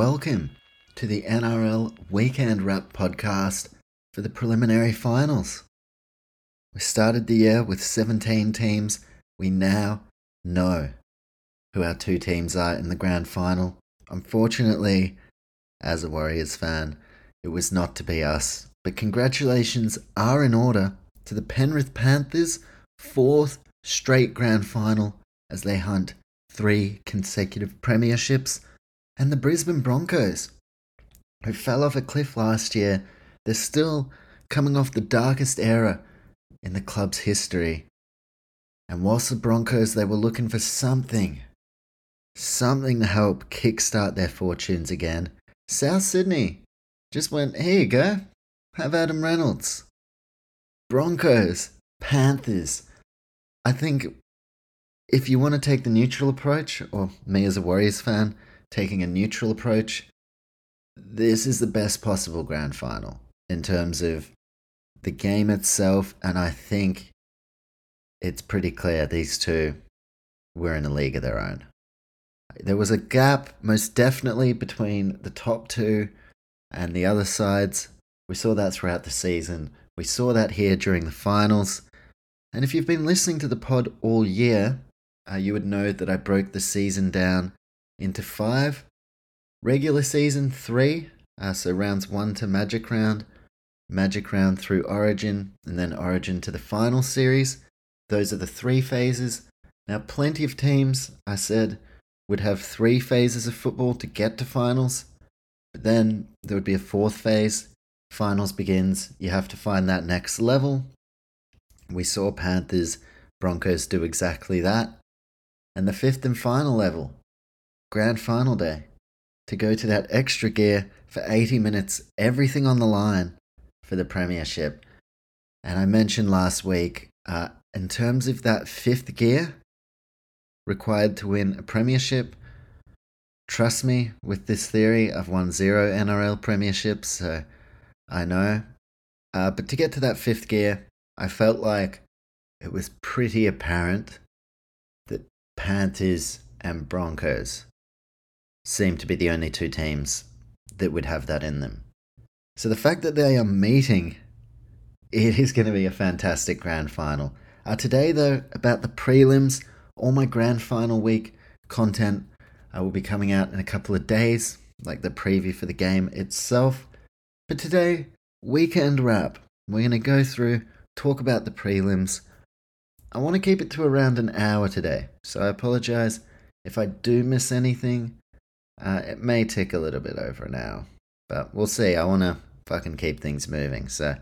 welcome to the NRL Weekend Wrap podcast for the preliminary finals. We started the year with 17 teams. We now know who our two teams are in the grand final. Unfortunately, as a Warriors fan, it was not to be us. But congratulations are in order to the Penrith Panthers' fourth straight grand final as they hunt three consecutive premierships and the Brisbane Broncos, who fell off a cliff last year, they're still coming off the darkest era in the club's history. And whilst the Broncos, they were looking for something, something to help kickstart their fortunes again, South Sydney just went, here you go, have Adam Reynolds. Broncos, Panthers. I think if you want to take the neutral approach, or me as a Warriors fan, taking a neutral approach, this is the best possible grand final in terms of the game itself. And I think it's pretty clear these two were in a league of their own. There was a gap, most definitely, between the top two and the other sides. We saw that throughout the season. We saw that here during the finals. And if you've been listening to the pod all year, uh, you would know that I broke the season down into five. Regular season three, uh, so rounds one to Magic Round, Magic Round through Origin, and then Origin to the final series. Those are the three phases. Now, plenty of teams, I said, would have three phases of football to get to finals, but then there would be a fourth phase. Finals begins, you have to find that next level. We saw Panthers, Broncos do exactly that. And the fifth and final level, grand final day to go to that extra gear for 80 minutes, everything on the line for the Premiership. And I mentioned last week, uh, in terms of that fifth gear required to win a Premiership, trust me with this theory, I've won zero NRL Premierships, so I know. Uh, but to get to that fifth gear, I felt like it was pretty apparent that Panthers and Broncos seem to be the only two teams that would have that in them. So the fact that they are meeting, it is going to be a fantastic grand final. Uh, today, though, about the prelims, all my grand final week content uh, will be coming out in a couple of days, like the preview for the game itself. But today, weekend wrap. We're going to go through, talk about the prelims. I want to keep it to around an hour today, so I apologize if I do miss anything. Uh, it may take a little bit over an hour, but we'll see. I want to fucking keep things moving, so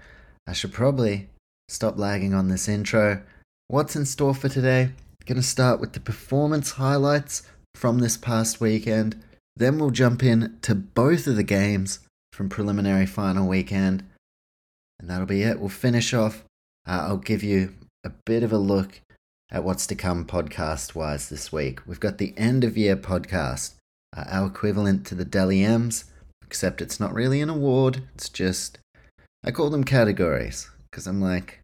I should probably stop lagging on this intro. What's in store for today? Gonna start with the performance highlights from this past weekend. Then we'll jump in to both of the games from preliminary final weekend. And that'll be it. We'll finish off. Uh, I'll give you a bit of a look at what's to come podcast wise this week. We've got the end of year podcast uh, our equivalent to the Dally M's, except it's not really an award, it's just. I call them categories, because I'm like,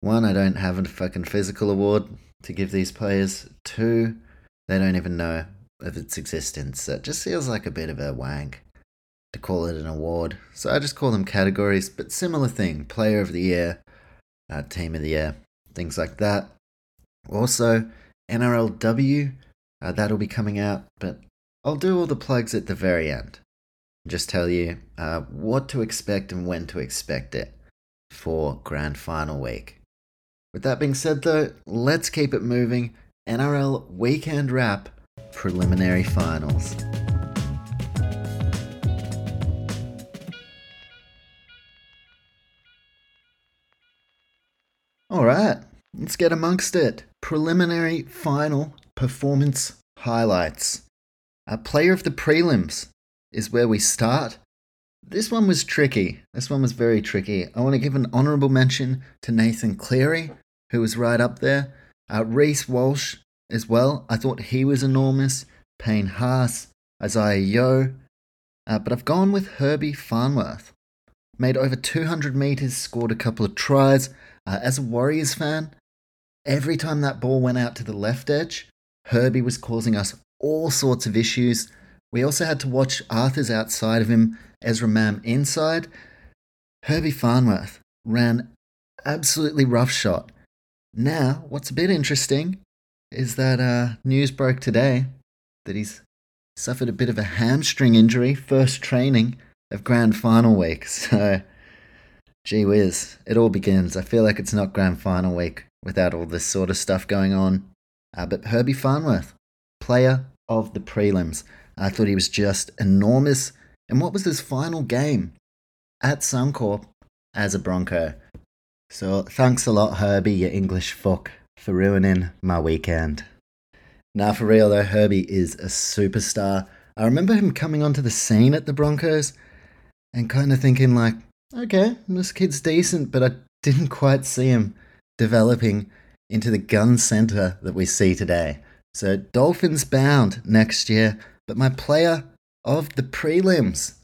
one, I don't have a fucking physical award to give these players. Two, they don't even know of its existence. So it just feels like a bit of a wank to call it an award. So I just call them categories, but similar thing player of the year, uh, team of the year, things like that. Also, NRLW, uh, that'll be coming out, but I'll do all the plugs at the very end. Just tell you uh, what to expect and when to expect it for Grand Final week. With that being said, though, let's keep it moving. NRL Weekend Wrap Preliminary Finals. All right, let's get amongst it. Preliminary final performance highlights. A player of the prelims. is where we start. This one was tricky. This one was very tricky. I want to give an honourable mention to Nathan Cleary, who was right up there. Uh, Reece Walsh as well. I thought he was enormous. Payne Haas, Isaah Yeo. Uh, but I've gone with Herbie Farnworth. Made over 200 metres, scored a couple of tries. Uh, as a Warriors fan, every time that ball went out to the left edge, Herbie was causing us all sorts of issues. We also had to watch Arthurs outside of him, Ezra Mam inside. Herbie Farnworth ran absolutely roughshod. Now, what's a bit interesting is that uh, news broke today that he's suffered a bit of a hamstring injury, first training of grand final week. So, gee whiz, it all begins. I feel like it's not grand final week without all this sort of stuff going on. Uh, but Herbie Farnworth, player of the prelims. I thought he was just enormous. And what was his final game at Suncorp as a Bronco? So thanks a lot, Herbie, you English fuck, for ruining my weekend. Now, for real though, Herbie is a superstar. I remember him coming onto the scene at the Broncos and kind of thinking, like, okay, this kid's decent, but I didn't quite see him developing into the gun center that we see today. So, Dolphins bound next year, but my player of the prelims,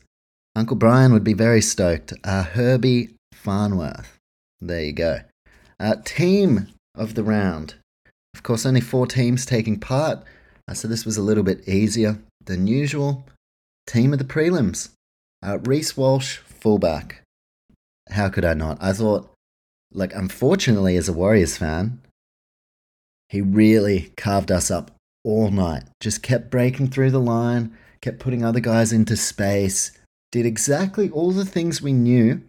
Uncle Brian would be very stoked. Uh, Herbie Farnworth. There you go. Uh, team of the round. Of course, only four teams taking part, uh, so this was a little bit easier than usual. Team of the prelims. Uh, Reece Walsh, fullback. How could I not? I thought, like, unfortunately, as a Warriors fan, he really carved us up all night. Just kept breaking through the line, kept putting other guys into space, did exactly all the things we knew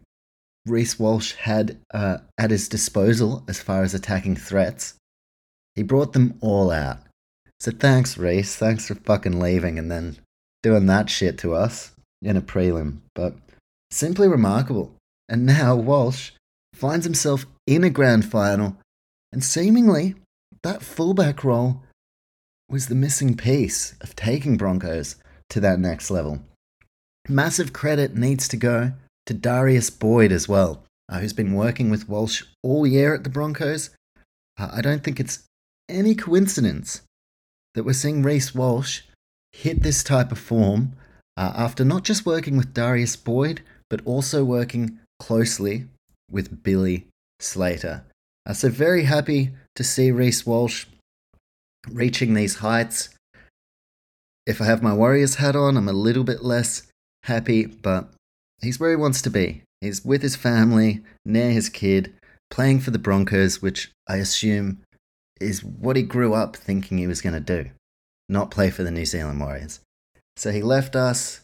Reece Walsh had uh, at his disposal as far as attacking threats. He brought them all out. So thanks, Reece. Thanks for fucking leaving and then doing that shit to us in a prelim. But simply remarkable. And now Walsh finds himself in a grand final and seemingly that fullback role was the missing piece of taking Broncos to that next level. Massive credit needs to go to Darius Boyd as well, uh, who's been working with Walsh all year at the Broncos. Uh, I don't think it's any coincidence that we're seeing Reece Walsh hit this type of form uh, after not just working with Darius Boyd, but also working closely with Billy Slater. Uh, so, very happy to see Reece Walsh reaching these heights. If I have my Warriors hat on, I'm a little bit less happy, but he's where he wants to be. He's with his family, near his kid, playing for the Broncos, which I assume is what he grew up thinking he was going to do, not play for the New Zealand Warriors. So he left us,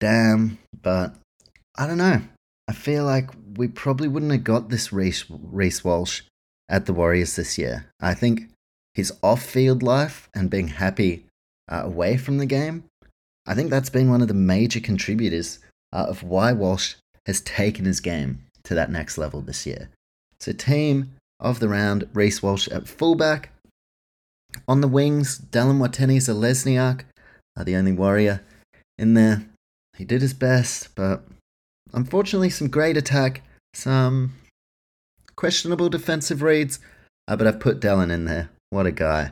damn, but I don't know. I feel like we probably wouldn't have got this Reece Walsh at the Warriors this year. I think his off field life and being happy uh, away from the game, I think that's been one of the major contributors uh, of why Walsh has taken his game to that next level this year. So, team of the round, Reece Walsh at fullback. On the wings, Dallin Watene-Zelezniak, uh, the only warrior in there. He did his best, but unfortunately, some great attack, some questionable defensive reads, uh, but I've put Dallin in there. What a guy.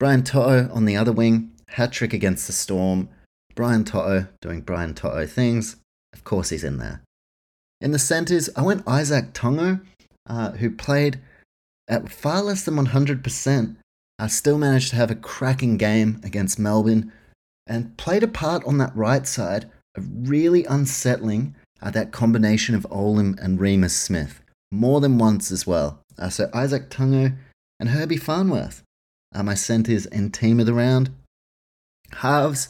Brian To'o on the other wing, hat trick against the Storm. Brian To'o doing Brian To'o things. Of course, he's in there. In the centres, I went Izack Tago, uh, who played at far less than 100%. I still managed to have a cracking game against Melbourne and played a part on that right side of really unsettling uh, that combination of Olam and Reimis Smith more than once as well. Uh, so Izack Tago and Herbie Farnworth are my centres and team of the round. Halves,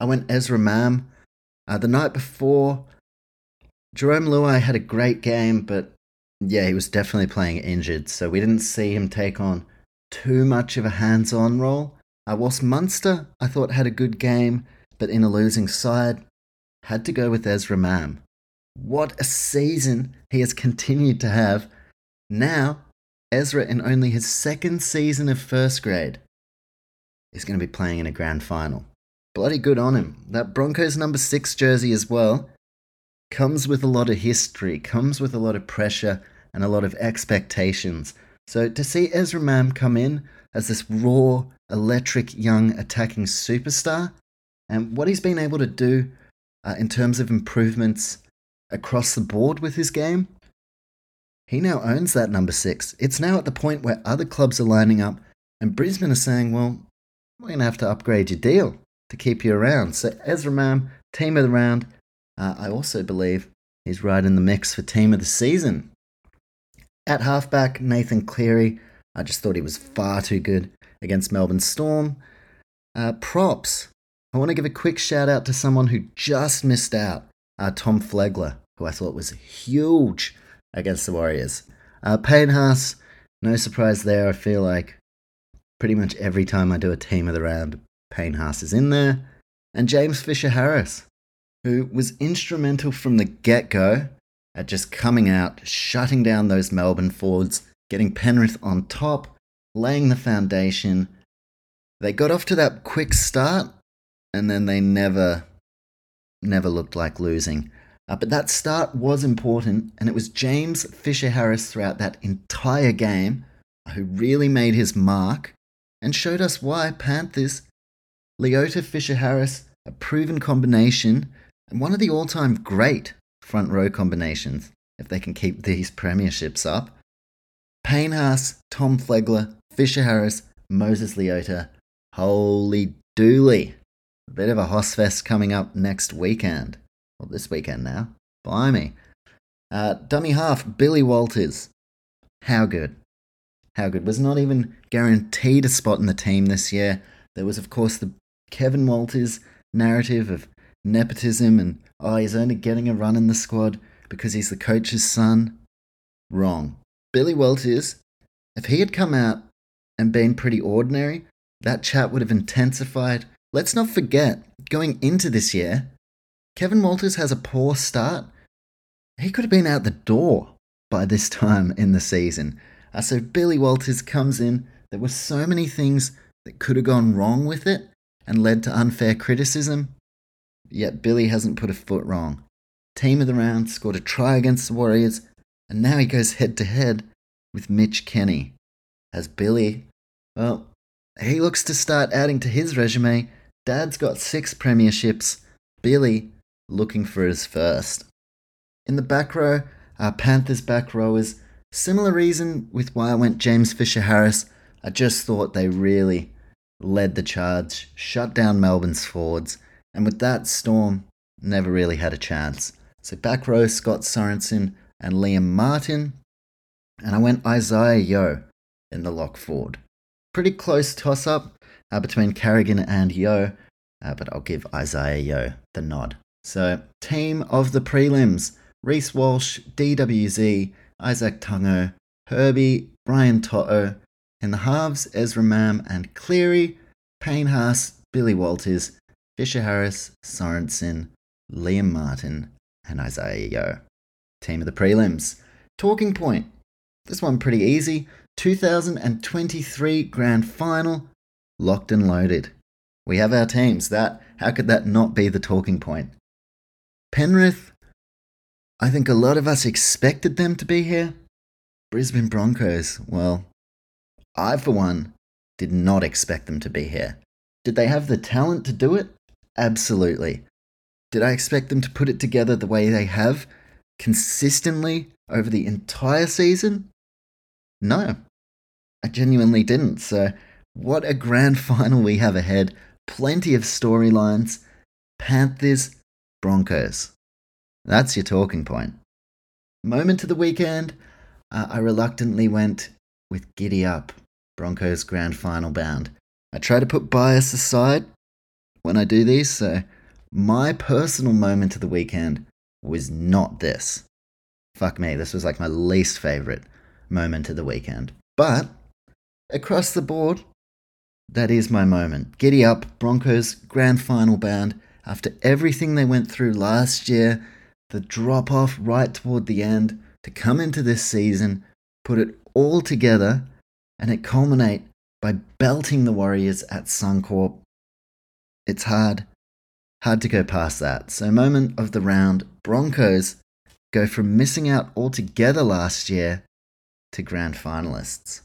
I went Ezra Mam. Uh, the night before, Jarome Luai had a great game, but yeah, he was definitely playing injured, so we didn't see him take on too much of a hands on role. Uh, whilst Munster, I thought, had a good game, but in a losing side, had to go with Ezra Mam. What a season he has continued to have. Now, Ezra, in only his second season of first grade, is going to be playing in a grand final. bloody good on him. That Broncos number six jersey as well comes with a lot of history, comes with a lot of pressure and a lot of expectations. So to see Ezra Mam come in as this raw, electric, young attacking superstar, and what he's been able to do uh, in terms of improvements across the board with his game, he now owns that number six. It's now at the point where other clubs are lining up, and Brisbane are saying, well, we're going to have to upgrade your deal to keep you around. So Ezra Mam, team of the round. Uh, I also believe he's right in the mix for team of the season. At halfback, Nathan Cleary. I just thought he was far too good against Melbourne Storm. Uh, props. I want to give a quick shout out to someone who just missed out, uh, Tom Flegler, who I thought was huge against the Warriors. Uh, Payne Haas, no surprise there. I feel like pretty much every time I do a team of the round, Payne Haas is in there. And James Fisher Harris, who was instrumental from the get go at just coming out, shutting down those Melbourne forwards, getting Penrith on top, laying the foundation. They got off to that quick start, and then they never, never looked like losing. Uh, but that start was important, and it was James Fisher Harris throughout that entire game who really made his mark and showed us why Panthers, Leota Fisher Harris, a proven combination, and one of the all time great front row combinations, if they can keep these premierships up. Payne Tom Flegler, Fisher Harris, Moses Leota. Holy dooly. A bit of a Hossfest coming up next weekend. Well, this weekend now. Blimey. Uh, dummy half, Billy Walters. How good. How good. Was not even guaranteed a spot in the team this year. There was, of course, the Kevin Walters narrative of nepotism and, oh, he's only getting a run in the squad because he's the coach's son. Wrong. Billy Walters, if he had come out and been pretty ordinary, that chat would have intensified. Let's not forget, going into this year, Kevin Walters has a poor start. He could have been out the door by this time in the season. Uh, so Billy Walters comes in. There were so many things that could have gone wrong with it and led to unfair criticism. Yet Billy hasn't put a foot wrong. Team of the round scored a try against the Warriors, and now he goes head to head with Mitch Kenny. As Billy, well, he looks to start adding to his resume. Dad's got six premierships. Billy looking for his first. In the back row, our Panthers back rowers, similar reason with why I went James Fisher Harris. I just thought they really led the charge, shut down Melbourne's forwards, and with that, Storm never really had a chance. So back row, Scott Sorensen and Liam Martin. And I went Isaah Yeo in the lock forward. Pretty close toss up uh, between Carrigan and Yeo, uh, but I'll give Isaah Yeo the nod. So, team of the prelims Reece Walsh, DWZ, Izack Tago, Herbie, Brian To'o. In the halves, Ezra Mam and Cleary, Payne Haas, Billy Walters, Fisher Harris, Sorensen, Liam Martin, and Isaah Yeo. Team of the prelims. Talking point. This one pretty easy. 2023 Grand Final. Locked and loaded. We have our teams. That how could that not be the talking point? Penrith, I think a lot of us expected them to be here. Brisbane Broncos, well, I for one did not expect them to be here. Did they have the talent to do it? Absolutely. Did I expect them to put it together the way they have consistently over the entire season? No, I genuinely didn't. So, what a grand final we have ahead. Plenty of storylines. Panthers Broncos. That's your talking point. Moment of the weekend, uh, I reluctantly went with Giddy Up, Broncos Grand Final bound. I try to put bias aside when I do these, so my personal moment of the weekend was not this. Fuck me, this was like my least favorite moment of the weekend. But across the board, that is my moment. Giddy up, Broncos Grand Final bound after everything they went through last year, the drop off right toward the end, to come into this season, put it all together, and it culminate by belting the Warriors at Suncorp. it's hard, hard to go past that. So, moment of the round Broncos go from missing out altogether last year to grand finalists.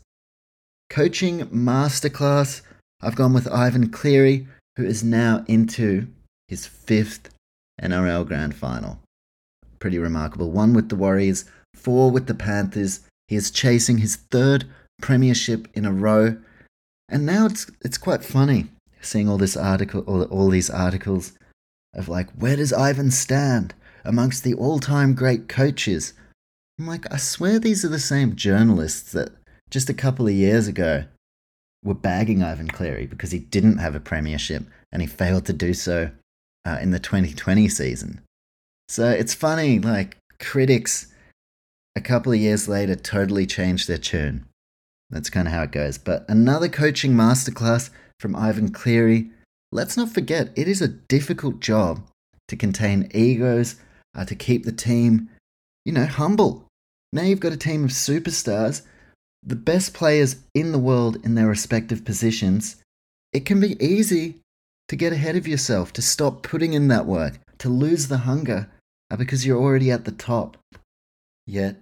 Coaching masterclass, I've gone with Ivan Cleary, who is now into his fifth NRL grand final. Pretty remarkable. One with the Warriors, four with the Panthers. He is chasing his third premiership in a row. And now it's it's quite funny seeing all this article all, all these articles of like where does Ivan stand amongst the all-time great coaches? I'm like I swear these are the same journalists that just a couple of years ago were bagging Ivan Cleary because he didn't have a premiership and he failed to do so uh, in the 2020 season. So it's funny, like critics a couple of years later totally changed their tune. That's kind of how it goes. But another coaching masterclass from Ivan Cleary. Let's not forget, it is a difficult job to contain egos, uh, to keep the team, you know, humble. Now you've got a team of superstars, the best players in the world in their respective positions. It can be easy to get ahead of yourself, to stop putting in that work, to lose the hunger uh, because you're already at the top. Yet,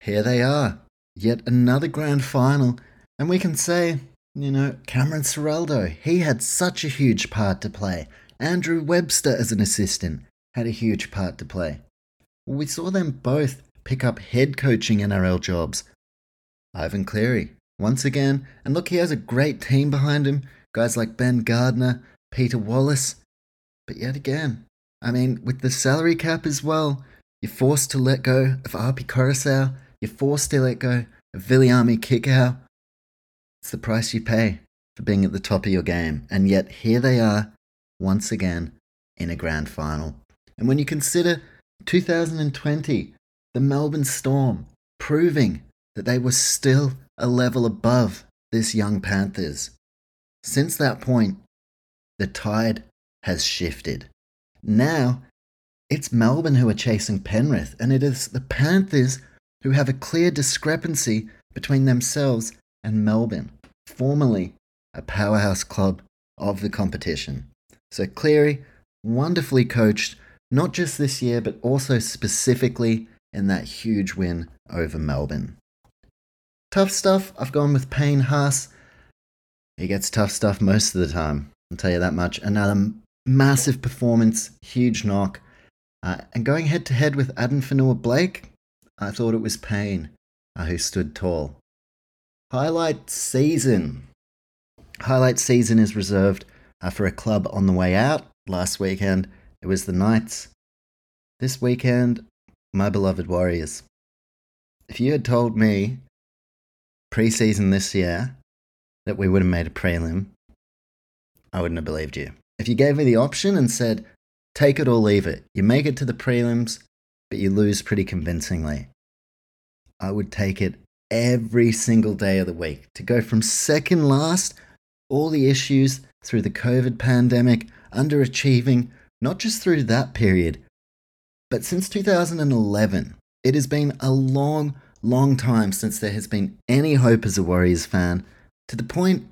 here they are, yet another grand final, and we can say, you know, Cameron Ciraldo, he had such a huge part to play. Andrew Webster as an assistant had a huge part to play. We saw them both pick up head coaching NRL jobs. Ivan Cleary, once again, and look, he has a great team behind him. Guys like Ben Gardner, Peter Wallace. But yet again, I mean, with the salary cap as well, you're forced to let go of Api Koroisau. You're forced to let go of Viliami Kikau. It's the price you pay for being at the top of your game. And yet here they are, once again, in a grand final. And when you consider 2020, the Melbourne Storm proving that they were still a level above this young Panthers. Since that point, the tide has shifted. Now, it's Melbourne who are chasing Penrith, and it is the Panthers who have a clear discrepancy between themselves and Melbourne, formerly a powerhouse club of the competition. So Cleary, wonderfully coached, not just this year, but also specifically in that huge win over Melbourne. Tough stuff, I've gone with Payne Haas. He gets tough stuff most of the time. I'll tell you that much. Another massive performance, huge knock. Uh, and going head to head with Addin Fonua-Blake, I thought it was Payne uh, who stood tall. Highlight season. Highlight season is reserved uh, for a club on the way out. Last weekend, it was the Knights. This weekend, my beloved Warriors. If you had told me pre-season this year that we would have made a prelim, I wouldn't have believed you. If you gave me the option and said, take it or leave it, you make it to the prelims, but you lose pretty convincingly, I would take it every single day of the week. To go from second last, all the issues through the COVID pandemic, underachieving, not just through that period, but since 2011. It has been a long, long time since there has been any hope as a Warriors fan, to the point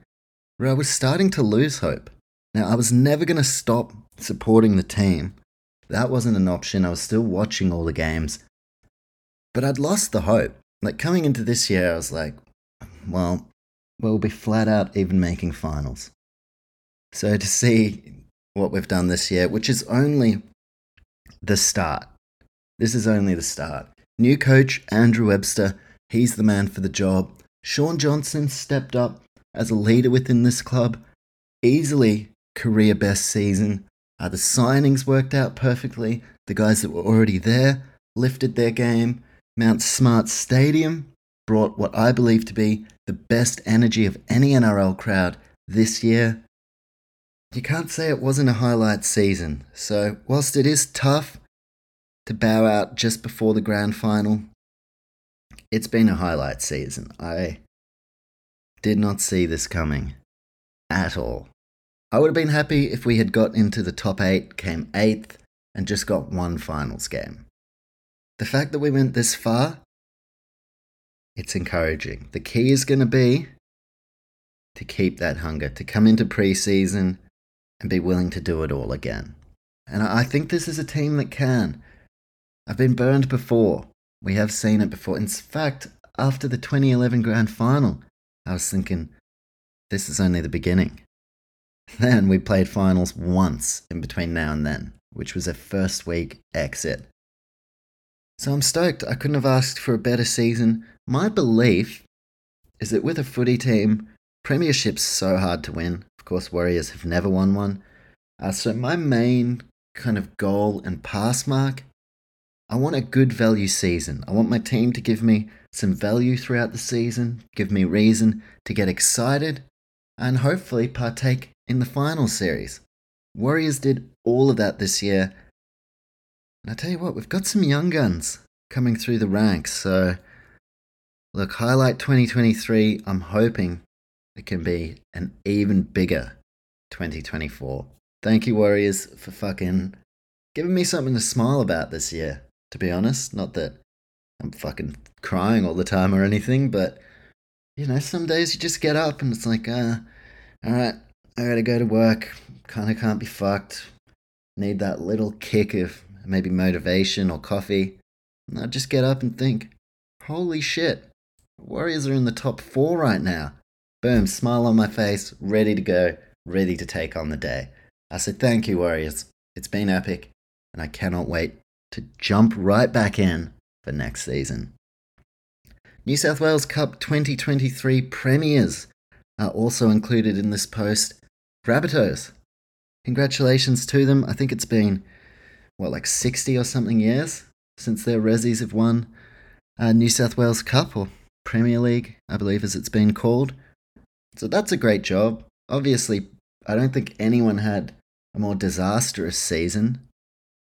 where I was starting to lose hope. Now, I was never going to stop supporting the team. That wasn't an option. I was still watching all the games. But I'd lost the hope. Like coming into this year, I was like, well, we'll be flat out even making finals. So to see what we've done this year, which is only the start. This is only the start. New coach, Andrew Webster, he's the man for the job. Shaun Johnson stepped up as a leader within this club. Easily career best season. Uh, the signings worked out perfectly. The guys that were already there lifted their game. Mount Smart Stadium brought what I believe to be the best energy of any NRL crowd this year. You can't say it wasn't a highlight season, so whilst it is tough to bow out just before the grand final, it's been a highlight season. I did not see this coming at all. I would have been happy if we had got into the top eight, came eighth, and just got one finals game. The fact that we went this far, it's encouraging. The key is going to be to keep that hunger, to come into preseason and be willing to do it all again. And I think this is a team that can. I've been burned before. We have seen it before. In fact, after the 2011 grand final, I was thinking, this is only the beginning. Then we played finals once in between now and then, which was a first week exit. So I'm stoked. I couldn't have asked for a better season. My belief is that with a footy team, Premiership's so hard to win. Of course, Warriors have never won one. Uh, so my main kind of goal and pass mark, I want a good value season. I want my team to give me some value throughout the season, give me reason to get excited, and hopefully partake in the final series. Warriors did all of that this year. And I tell you what, we've got some young guns coming through the ranks. So, look, highlight 2023, I'm hoping it can be an even bigger 2024. Thank you, Warriors, for fucking giving me something to smile about this year, to be honest. Not that I'm fucking crying all the time or anything, but, you know, some days you just get up and it's like, uh, alright, I gotta go to work. Kinda can't be fucked. Need that little kick of maybe motivation or coffee. And I just get up and think, holy shit, Warriors are in the top four right now. Boom, smile on my face, ready to go, ready to take on the day. I said, thank you, Warriors. It's been epic, and I cannot wait to jump right back in for next season. New South Wales Cup 2023 premiers are also included in this post. Rabbitohs. Congratulations to them. I think it's been, what, like 60 or something years since their Rezzies have won a New South Wales Cup or Premier League, I believe as it's been called. So that's a great job. Obviously, I don't think anyone had a more disastrous season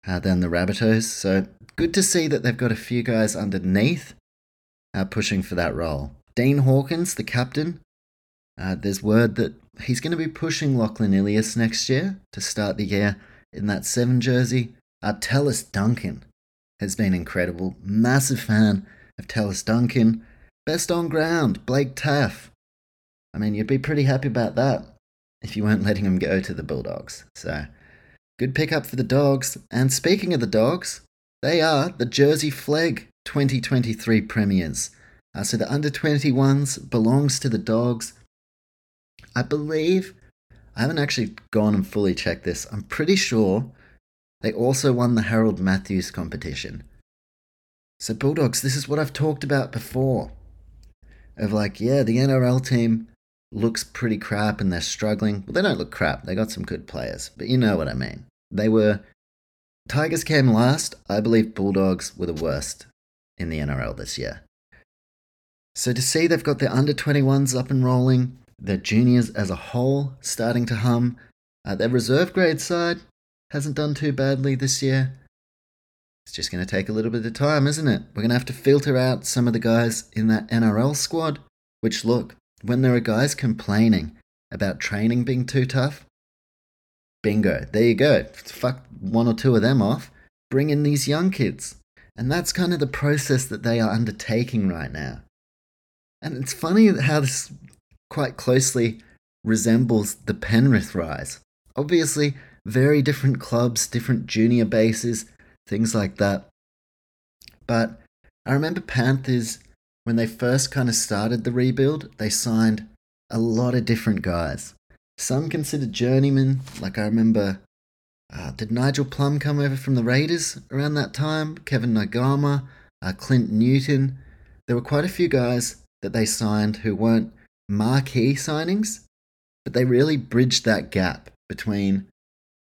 uh, than the Rabbitohs. So good to see that they've got a few guys underneath uh, pushing for that role. Dean Hawkins, the captain, uh, there's word that he's going to be pushing Lachlan Ilias next year to start the year in that seven jersey. Uh, Duncan has been incredible. Massive fan of Tallis Duncan. Best on ground, Blake Taaffe. I mean, you'd be pretty happy about that if you weren't letting him go to the Bulldogs. So, good pickup for the Dogs. And speaking of the Dogs, they are the Jersey Flegg 2023 Premiers. Uh, so the under 21s belongs to the Dogs. I believe, I haven't actually gone and fully checked this. I'm pretty sure they also won the Harold Matthews competition. So, Bulldogs, this is what I've talked about before. Of like, yeah, the NRL team looks pretty crap and they're struggling. Well, they don't look crap. They got some good players, but you know what I mean. They were. Tigers came last. I believe Bulldogs were the worst in the NRL this year. So to see they've got their under 21s up and rolling, their juniors as a whole starting to hum, uh, their reserve grade side hasn't done too badly this year. It's just going to take a little bit of time, isn't it? We're going to have to filter out some of the guys in that NRL squad, which look, when there are guys complaining about training being too tough, bingo, there you go. Fuck one or two of them off. Bring in these young kids. And that's kind of the process that they are undertaking right now. And it's funny how this quite closely resembles the Penrith rise. Obviously, very different clubs, different junior bases, things like that. But I remember Panthers when they first kind of started the rebuild, they signed a lot of different guys. Some considered journeymen, like I remember, uh, did Nigel Plum come over from the Raiders around that time? Kevin Naiqama, uh, Clint Newton. There were quite a few guys that they signed who weren't marquee signings, but they really bridged that gap between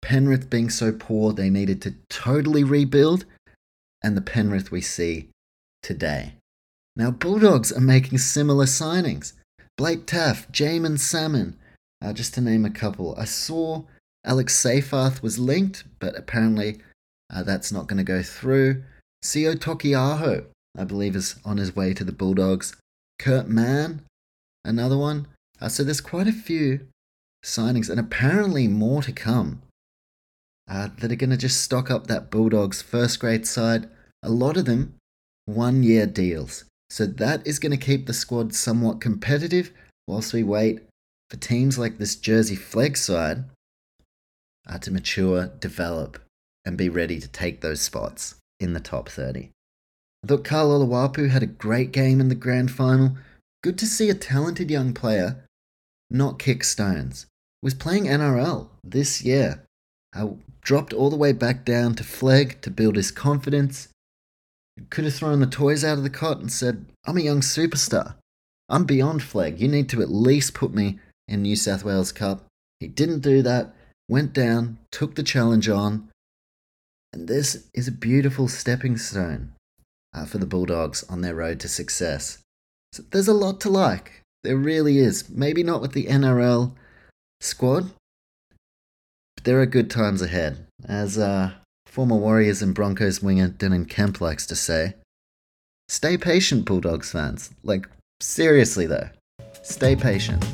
Penrith being so poor they needed to totally rebuild and the Penrith we see today. Now, Bulldogs are making similar signings. Blake Taaffe, Jaeman Salmon, uh, just to name a couple. I saw Alex Seyfarth was linked, but apparently uh, that's not going to go through. Sio Taukei'aho, I believe, is on his way to the Bulldogs. Kurt Mann, another one. Uh, so there's quite a few signings, and apparently more to come uh, that are going to just stock up that Bulldogs first grade side. A lot of them one year deals. So that is going to keep the squad somewhat competitive whilst we wait for teams like this Jersey Flegg side uh, to mature, develop, and be ready to take those spots in the top 30. I thought Karl Oloapu had a great game in the grand final. Good to see a talented young player not kick stones. Was playing NRL this year. I dropped all the way back down to Flegg to build his confidence. Could have thrown the toys out of the cot and said, I'm a young superstar. I'm beyond Flegg. You need to at least put me in New South Wales Cup. He didn't do that, went down, took the challenge on. And this is a beautiful stepping stone uh, for the Bulldogs on their road to success. So there's a lot to like. There really is. Maybe not with the NRL squad, but there are good times ahead. As uh, former Warriors and Broncos winger Dylan Kemp likes to say, stay patient, Bulldogs fans. Like, seriously though, stay patient.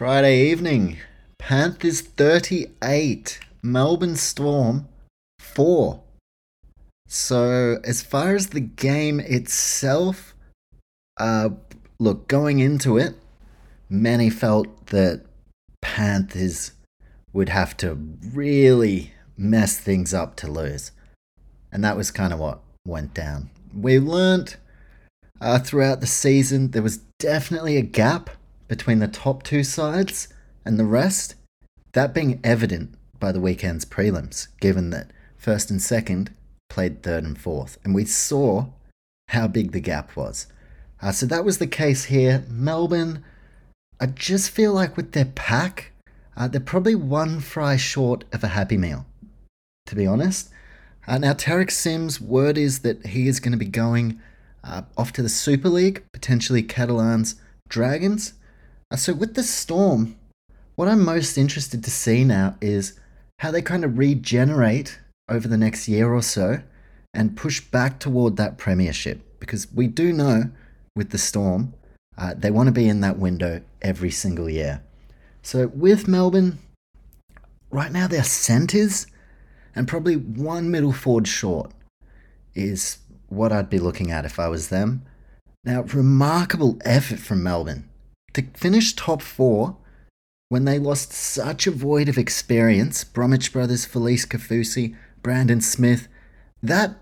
Friday evening, Panthers 38, Melbourne Storm 4. So, as far as the game itself, uh, look, going into it, many felt that Panthers would have to really mess things up to lose. And that was kind of what went down. We learnt uh, throughout the season there was definitely a gap between the top two sides and the rest. That being evident by the weekend's prelims, given that first and second played third and fourth. And we saw how big the gap was. Uh, so that was the case here. Melbourne, I just feel like with their pack, uh, they're probably one fry short of a happy meal, to be honest. Uh, now, Tariq Sims' word is that he is going to be going uh, off to the Super League, potentially Catalans Dragons. So, with the Storm, what I'm most interested to see now is how they kind of regenerate over the next year or so and push back toward that premiership because we do know with the Storm, uh, they want to be in that window every single year. So with Melbourne, right now their centres and probably one middle forward short is what I'd be looking at if I was them. Now, remarkable effort from Melbourne to finish top four when they lost such a void of experience. Bromwich brothers, Felice Kaufusi, Brandon Smith, that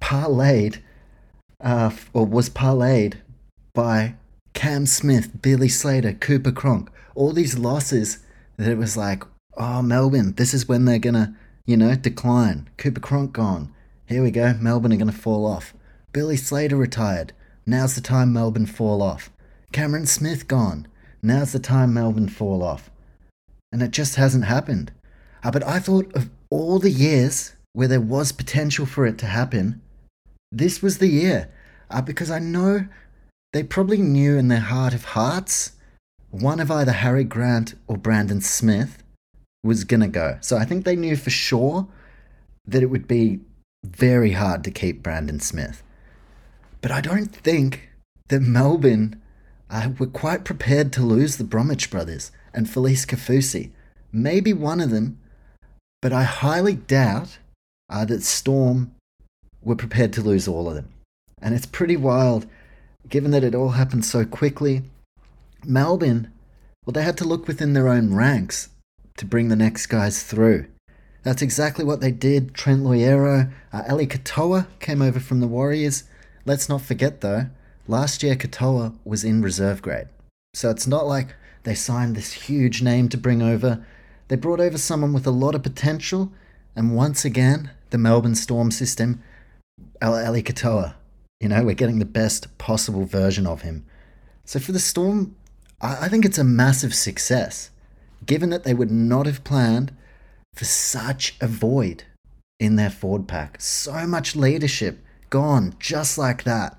parlayed, uh, or was parlayed by Cam Smith, Billy Slater, Cooper Cronk, all these losses that it was like, oh, Melbourne, this is when they're going to, you know, decline. Cooper Cronk gone. Here we go. Melbourne are going to fall off. Billy Slater retired. Now's the time Melbourne fall off. Cameron Smith gone. Now's the time Melbourne fall off. And it just hasn't happened. Uh, but I thought of all the years where there was potential for it to happen, this was the year. Uh, because I know they probably knew in their heart of hearts one of either Harry Grant or Brandon Smith was going to go. So I think they knew for sure that it would be very hard to keep Brandon Smith. But I don't think that Melbourne uh, were quite prepared to lose the Bromwich brothers and Felice Kaufusi. Maybe one of them but I highly doubt uh, that Storm were prepared to lose all of them. And it's pretty wild, given that it all happened so quickly. Melbourne, well, they had to look within their own ranks to bring the next guys through. That's exactly what they did. Trent Loiero, uh, Eli Katoa came over from the Warriors. Let's not forget, though, last year Katoa was in reserve grade. So it's not like they signed this huge name to bring over. They brought over someone with a lot of potential, and once again, the Melbourne Storm system, Eli Katoa. You know, we're getting the best possible version of him. So for the Storm, I think it's a massive success, given that they would not have planned for such a void in their forward pack. So much leadership gone just like that.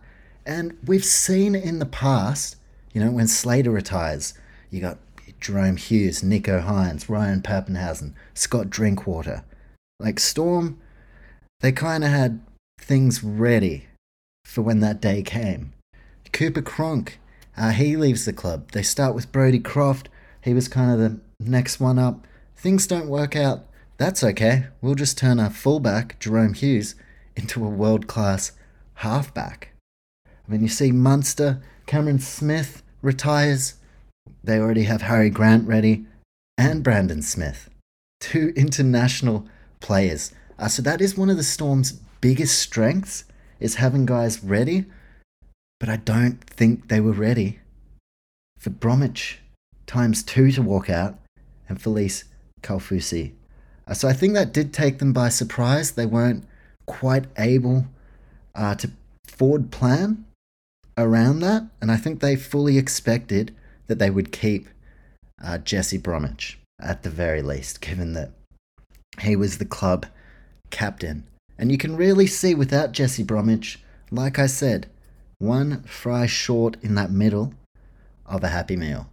And we've seen in the past, you know, when Slater retires, you got Jahrome Hughes, Nicho Hynes, Ryan Papenhuyzen, Scott Drinkwater. Like Storm, they kind of had things ready for when that day came. Cooper Cronk, uh, he leaves the club. They start with Brodie Croft. He was kind of the next one up. Things don't work out. That's okay. We'll just turn our fullback, Jahrome Hughes, into a world class halfback. I mean, you see Munster, Cameron Smith, retires, they already have Harry Grant ready and Brandon Smith, two international players. Uh, so that is one of the Storm's biggest strengths is having guys ready, but I don't think they were ready for Bromwich times two to walk out and Felice Kaufusi. Uh, so I think that did take them by surprise. They weren't quite able uh, to forward plan around that, and I think they fully expected that they would keep uh, Jesse Bromwich at the very least, given that he was the club captain. And you can really see without Jesse Bromwich, like I said, one fry short in that middle of a happy meal.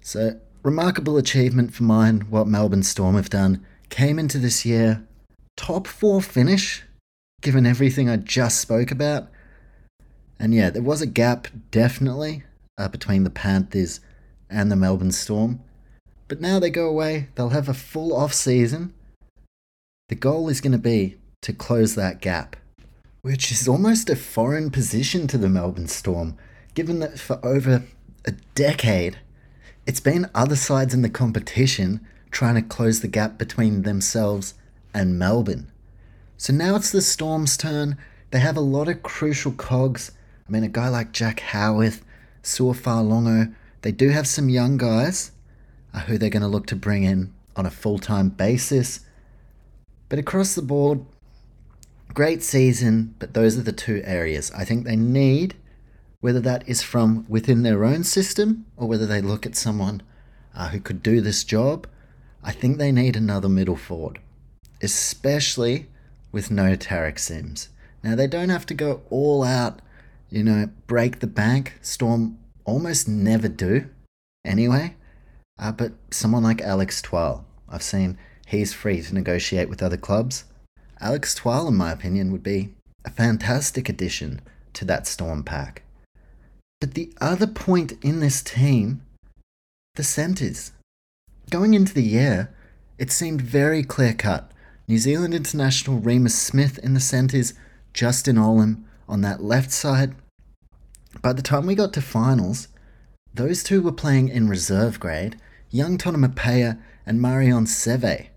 So, remarkable achievement for mine, what Melbourne Storm have done. Came into this year top four finish, given everything I just spoke about. And yeah, there was a gap definitely uh, between the Panthers and the Melbourne Storm. But now they go away, they'll have a full off season. The goal is going to be to close that gap, which is almost a foreign position to the Melbourne Storm, given that for over a decade, it's been other sides in the competition trying to close the gap between themselves and Melbourne. So now it's the Storm's turn. They have a lot of crucial cogs. I mean, a guy like Jack Howarth, Su'a they do have some young guys uh, who they're going to look to bring in on a full time basis. But across the board, great season, but those are the two areas I think they need, whether that is from within their own system or whether they look at someone uh, who could do this job. I think they need another middle forward, especially with no Tariq Sims. Now, they don't have to go all out, you know, break the bank. Storm almost never do anyway. Uh, but someone like Alex Twal, I've seen he's free to negotiate with other clubs. Alex Twal, in my opinion, would be a fantastic addition to that Storm pack. But the other point in this team, the centres. Going into the year, it seemed very clear cut. New Zealand international Reimis Smith in the centres, Justin Olam on that left side. By the time we got to finals, those two were playing in reserve grade, young Tonumaipea and Marion Seve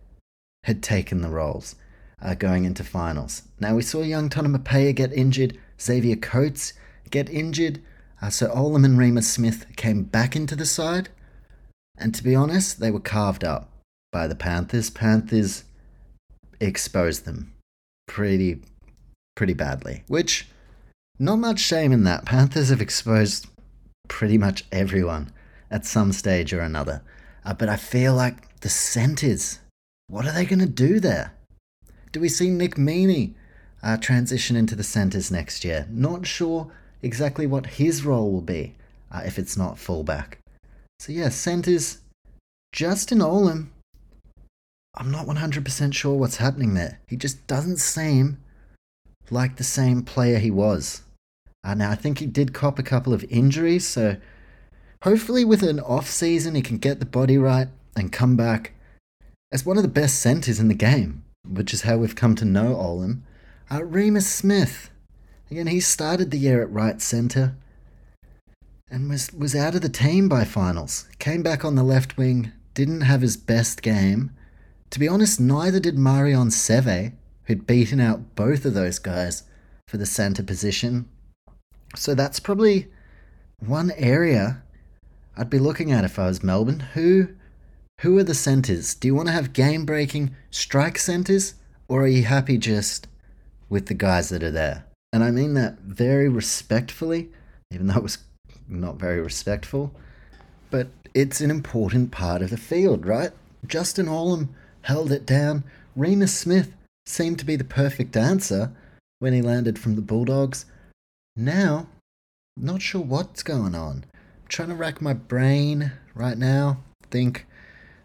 had taken the roles uh, going into finals. Now we saw young Tonumaipea get injured, Xavier Coates get injured, uh, so Olam and Reimis Smith came back into the side, and to be honest, they were carved up by the Panthers. Panthers exposed them pretty, pretty badly, which not much shame in that. Panthers have exposed pretty much everyone at some stage or another. Uh, but I feel like the centres, what are they going to do there? Do we see Nick Meaney uh, transition into the centres next year? Not sure exactly what his role will be uh, if it's not fullback. So, yeah, centres, Justin Olam. I'm not 100% sure what's happening there. He just doesn't seem like the same player he was. Uh, now, I think he did cop a couple of injuries, so hopefully, with an off season, he can get the body right and come back as one of the best centres in the game, which is how we've come to know Olam. Uh, Reimis Smith. Again, he started the year at right centre and was, was out of the team by finals. Came back on the left wing, didn't have his best game. To be honest, neither did Marion Seve, who'd beaten out both of those guys for the centre position. So that's probably one area I'd be looking at if I was Melbourne. Who who are the centres? Do you want to have game breaking strike centres or are you happy just with the guys that are there? And I mean that very respectfully, even though it was not very respectful. But it's an important part of the field, right? Justin Olam held it down. Reimis Smith seemed to be the perfect answer when he landed from the Bulldogs. Now, not sure what's going on. I'm trying to rack my brain right now, think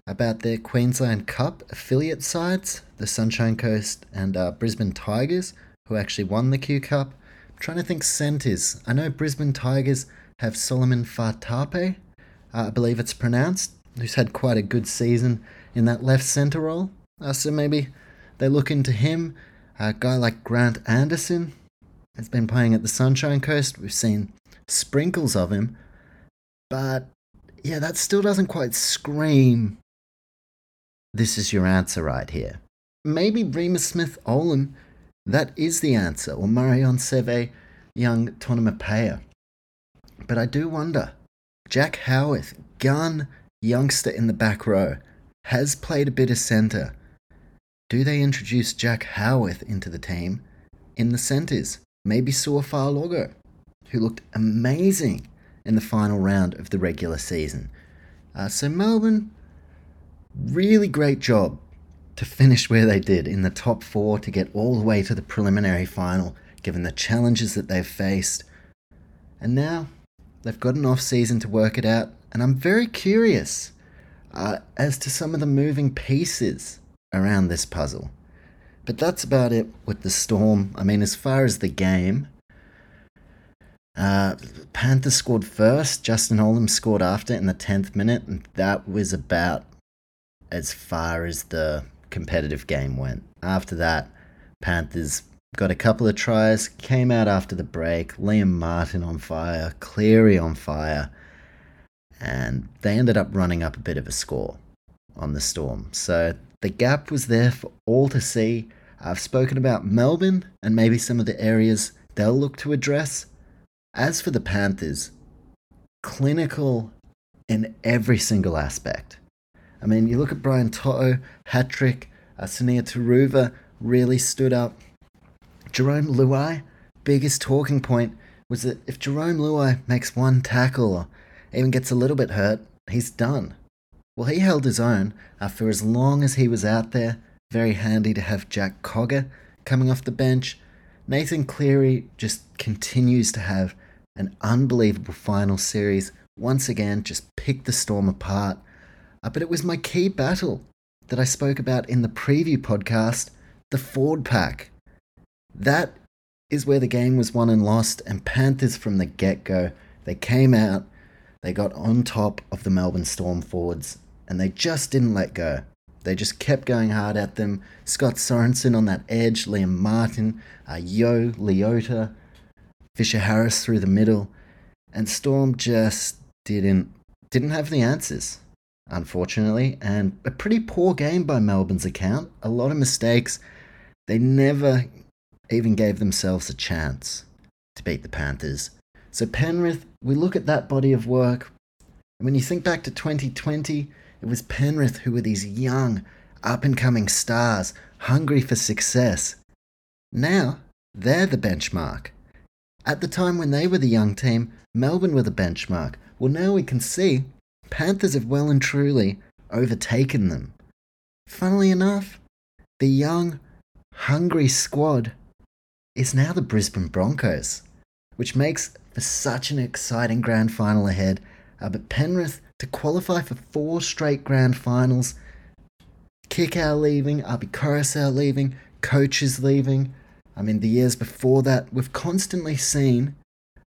about their Queensland Cup affiliate sides, the Sunshine Coast and uh, Brisbane Tigers, who actually won the Q Cup. I'm trying to think centres. I know Brisbane Tigers have Solomon Fatape, uh, I believe it's pronounced, who's had quite a good season in that left centre role. Uh, so maybe they look into him. A guy like Grant Anderson, has been playing at the Sunshine Coast. We've seen sprinkles of him. But yeah, that still doesn't quite scream. This is your answer right here. Maybe Reimis Smith Olam, that is the answer, or Marion Seve, young Tonumaipea. But I do wonder Jack Howarth, gun youngster in the back row, has played a bit of centre. Do they introduce Jack Howarth into the team in the centres? Maybe Su'a who looked amazing in the final round of the regular season. Uh, so, Melbourne, really great job to finish where they did in the top four to get all the way to the preliminary final, given the challenges that they've faced. And now they've got an off season to work it out, and I'm very curious uh, as to some of the moving pieces around this puzzle. But that's about it with the Storm. I mean, as far as the game, uh, Panthers scored first. Justin Olam scored after in the 10th minute, and that was about as far as the competitive game went. After that, Panthers got a couple of tries, came out after the break. Liam Martin on fire, Cleary on fire, and they ended up running up a bit of a score on the Storm. So the gap was there for all to see. I've spoken about Melbourne and maybe some of the areas they'll look to address. As for the Panthers, clinical in every single aspect. I mean, you look at Brian To'o, hat trick, uh, Sunia Turuva really stood up. Jarome Luai, biggest talking point was that if Jarome Luai makes one tackle or even gets a little bit hurt, he's done. Well, he held his own uh, for as long as he was out there. Very handy to have Jack Cogger coming off the bench. Nathan Cleary just continues to have an unbelievable final series. Once again, just picked the Storm apart. Uh, but it was my key battle that I spoke about in the preview podcast the forward pack. That is where the game was won and lost, and Panthers from the get go, they came out, they got on top of the Melbourne Storm forwards, and they just didn't let go. They just kept going hard at them. Scott Sorensen on that edge, Liam Martin, uh, Yeo, Leota, Fisher Harris through the middle, and Storm just didn't didn't have the answers, unfortunately, and a pretty poor game by Melbourne's account. A lot of mistakes. They never even gave themselves a chance to beat the Panthers. So Penrith, we look at that body of work. And when you think back to 2020, it was Penrith who were these young, up and coming stars, hungry for success. Now, they're the benchmark. At the time when they were the young team, Melbourne were the benchmark. Well, now we can see Panthers have well and truly overtaken them. Funnily enough, the young, hungry squad is now the Brisbane Broncos, which makes for such an exciting grand final ahead. Uh, but Penrith to qualify for four straight grand finals. Kikau leaving, Api Koroisau leaving, coaches leaving. I mean, the years before that, we've constantly seen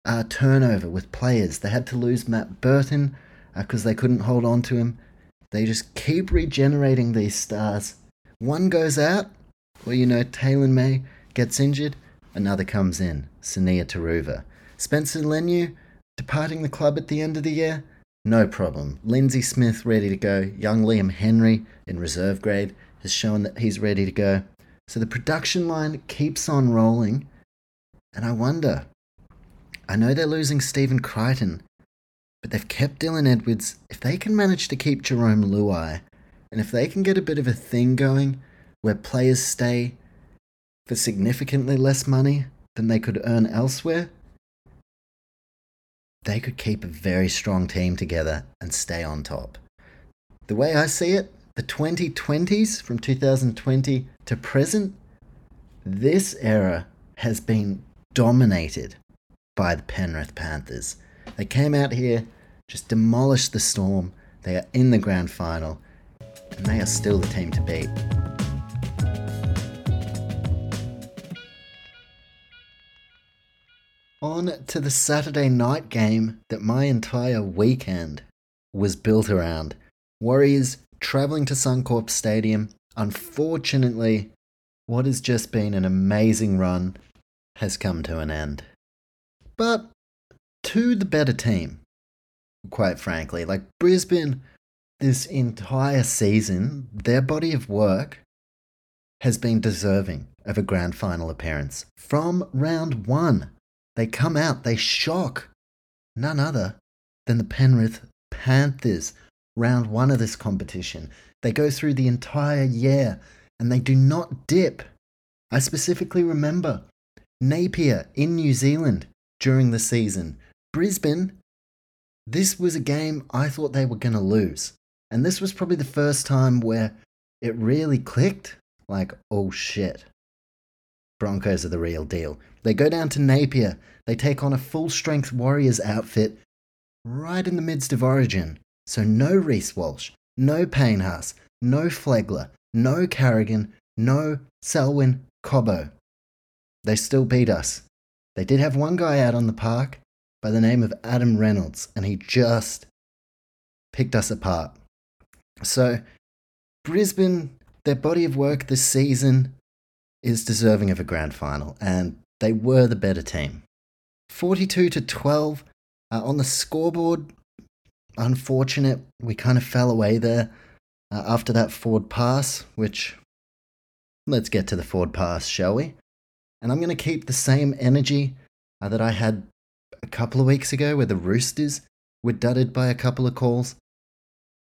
uh, turnover with players. They had to lose Matt Burton because uh, they couldn't hold on to him. They just keep regenerating these stars. One goes out, well, you know, Taylan May gets injured, another comes in, Sunia Turuva. Spencer Leniu departing the club at the end of the year, no problem. Lindsay Smith ready to go. Young Liam Henry in reserve grade has shown that he's ready to go. So the production line keeps on rolling. And I wonder, I know they're losing Stephen Crichton, but they've kept Dylan Edwards. If they can manage to keep Jarome Luai, and if they can get a bit of a thing going where players stay for significantly less money than they could earn elsewhere, they could keep a very strong team together and stay on top. The way I see it, the 2020s from 2020 to present, this era has been dominated by the Penrith Panthers. They came out here, just demolished the Storm. They are in the grand final, and they are still the team to beat. On to the Saturday night game that my entire weekend was built around. Warriors travelling to Suncorp Stadium. Unfortunately, what has just been an amazing run has come to an end. But to the better team. quite frankly. Like Brisbane, this entire season, their body of work has been deserving of a grand final appearance. From round one, they come out, they shock none other than the Penrith Panthers, round one of this competition. They go through the entire year and they do not dip. I specifically remember Napier in New Zealand during the season. Brisbane, this was a game I thought they were going to lose. And this was probably the first time where it really clicked like, oh shit. Broncos are the real deal. They go down to Napier. They take on a full strength Warriors outfit right in the midst of Origin. So no Reece Walsh, no Payne-Haas, no Flegler, no Carrigan, no Selwyn Cobbo. They still beat us. They did have one guy out on the park by the name of Adam Reynolds, and he just picked us apart. So, Brisbane, their body of work this season is deserving of a grand final, and they were the better team. 42 to 12 uh, on the scoreboard. Unfortunate, we kind of fell away there uh, after that forward pass, which let's get to the forward pass, shall we? And I'm going to keep the same energy uh, that I had a couple of weeks ago where the Roosters were dudded by a couple of calls.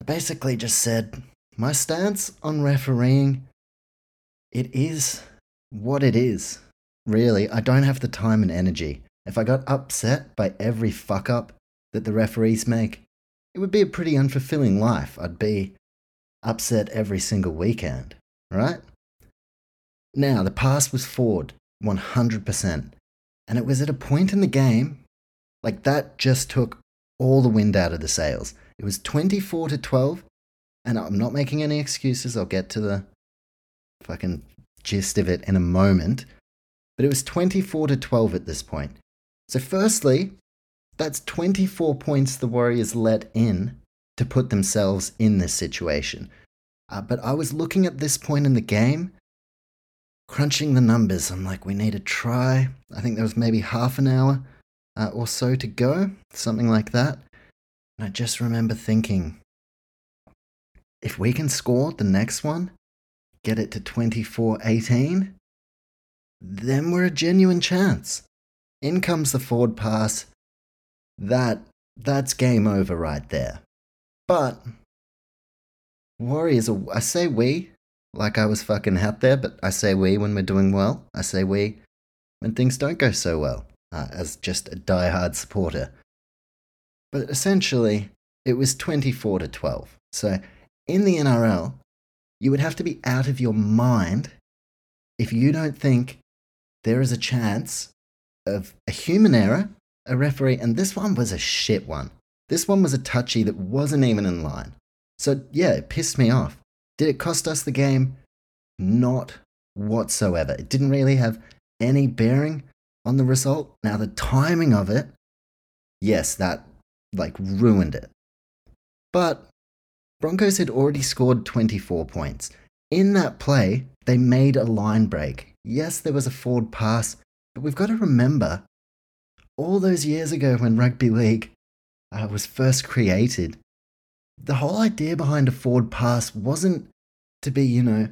I basically just said, my stance on refereeing, it is what it is. Really, I don't have the time and energy. If I got upset by every fuck up that the referees make, it would be a pretty unfulfilling life. I'd be upset every single weekend, right? Now, the pass was forward 100%. And it was at a point in the game, like that just took all the wind out of the sails. It was 24 to 12. And I'm not making any excuses. I'll get to the fucking gist of it in a moment. But it was 24 to 12 at this point. So, firstly, that's 24 points the Warriors let in to put themselves in this situation. Uh, but I was looking at this point in the game crunching the numbers, I'm like, we need to try. I think there was maybe half an hour uh, or so to go, something like that. And I just remember thinking, if we can score the next one, get it to 24 18, then we're a genuine chance. In comes the forward pass. That that's game over right there. But Warriors, I say we, like I was fucking out there, but I say we when we're doing well. I say we when things don't go so well, uh, as just a die-hard supporter. But essentially, it was 24 to 12. So in the NRL, you would have to be out of your mind if you don't think there is a chance of a human error, a referee, and this one was a shit one. This one was a touchy that wasn't even in line. So yeah, it pissed me off. Did it cost us the game? Not whatsoever. It didn't really have any bearing on the result. Now, the timing of it, yes, that like ruined it. But Broncos had already scored 24 points. In that play, they made a line break. Yes, there was a forward pass, but we've got to remember all those years ago when rugby league uh, was first created, the whole idea behind a forward pass wasn't to be, you know,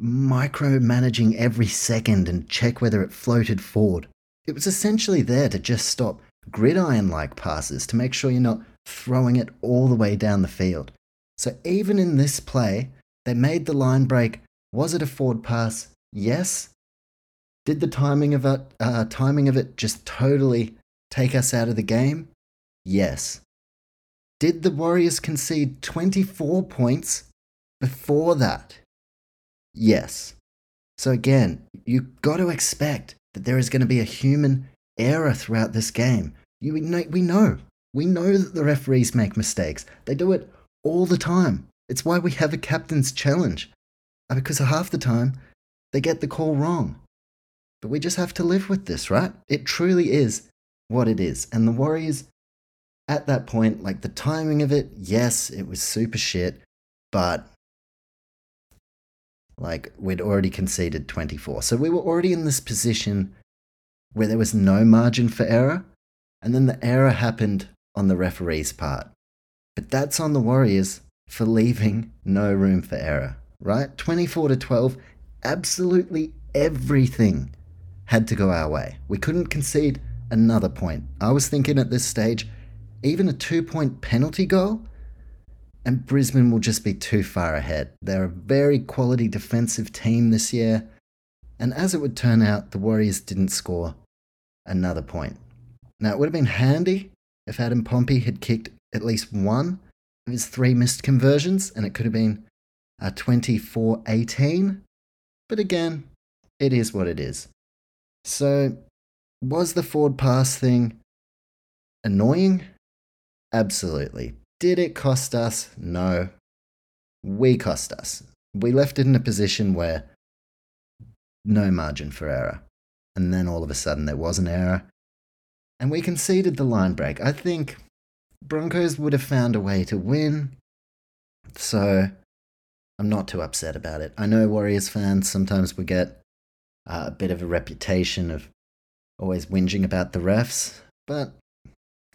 micromanaging every second and check whether it floated forward. It was essentially there to just stop gridiron like passes to make sure you're not throwing it all the way down the field. So even in this play, they made the line break. Was it a forward pass? Yes. Did the timing of it, uh, timing of it just totally take us out of the game? Yes. Did the Warriors concede 24 points before that? Yes. So again, you've got to expect that there is going to be a human error throughout this game. You, we, know, we know. We know that the referees make mistakes. They do it all the time. It's why we have a captain's challenge. Uh, because half the time, they get the call wrong. But we just have to live with this, right? It truly is what it is. And the Warriors at that point, like the timing of it, yes, it was super shit, but like we'd already conceded 24. So we were already in this position where there was no margin for error. And then the error happened on the referee's part. But that's on the Warriors for leaving no room for error, right? 24 to 12, absolutely everything had to go our way. We couldn't concede another point. I was thinking at this stage, even a two point penalty goal, and Brisbane will just be too far ahead. They're a very quality defensive team this year, and as it would turn out, the Warriors didn't score another point. Now, it would have been handy if Adam Pompey had kicked at least one of his three missed conversions, and it could have been a 24 18. But again, it is what it is. So, was the forward pass thing annoying? Absolutely. Did it cost us? No. We cost us. We left it in a position where no margin for error. And then all of a sudden there was an error. And we conceded the line break. I think Broncos would have found a way to win. So I'm not too upset about it. I know Warriors fans sometimes we get uh, a bit of a reputation of always whinging about the refs, but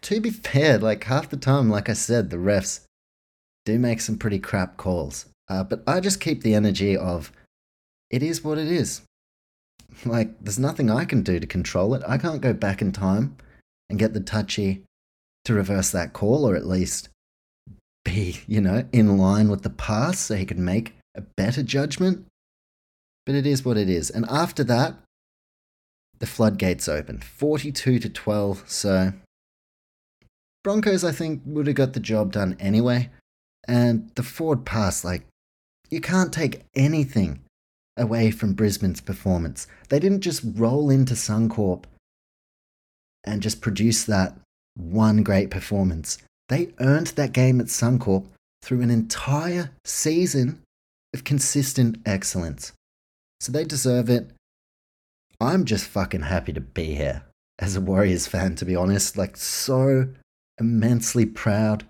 to be fair, like half the time, like I said, the refs do make some pretty crap calls. Uh, but I just keep the energy of it is what it is. Like, there's nothing I can do to control it. I can't go back in time and get the touchy to reverse that call or at least be, you know, in line with the past so he can make a better judgment. But it is what it is. And after that, the floodgates opened 42 to 12. So Broncos, I think, would have got the job done anyway. And the forward pass, like, you can't take anything away from Brisbane's performance. They didn't just roll into Suncorp and just produce that one great performance. They earned that game at Suncorp through an entire season of consistent excellence. So they deserve it. I'm just fucking happy to be here as a Warriors fan, to be honest. Like, so immensely proud.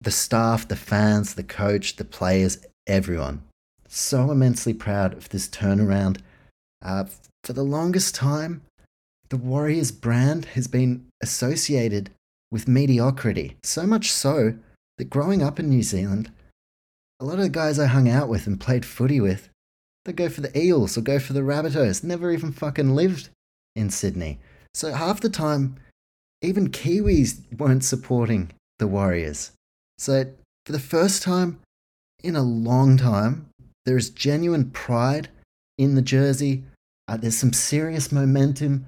The staff, the fans, the coach, the players, everyone. So immensely proud of this turnaround. Uh, for the longest time, the Warriors brand has been associated with mediocrity. So much so that growing up in New Zealand, a lot of the guys I hung out with and played footy with, they go for the Eels or go for the Rabbitohs, never even fucking lived in Sydney. So half the time, even Kiwis weren't supporting the Warriors. So, for the first time in a long time, there is genuine pride in the jersey. Uh, there's some serious momentum,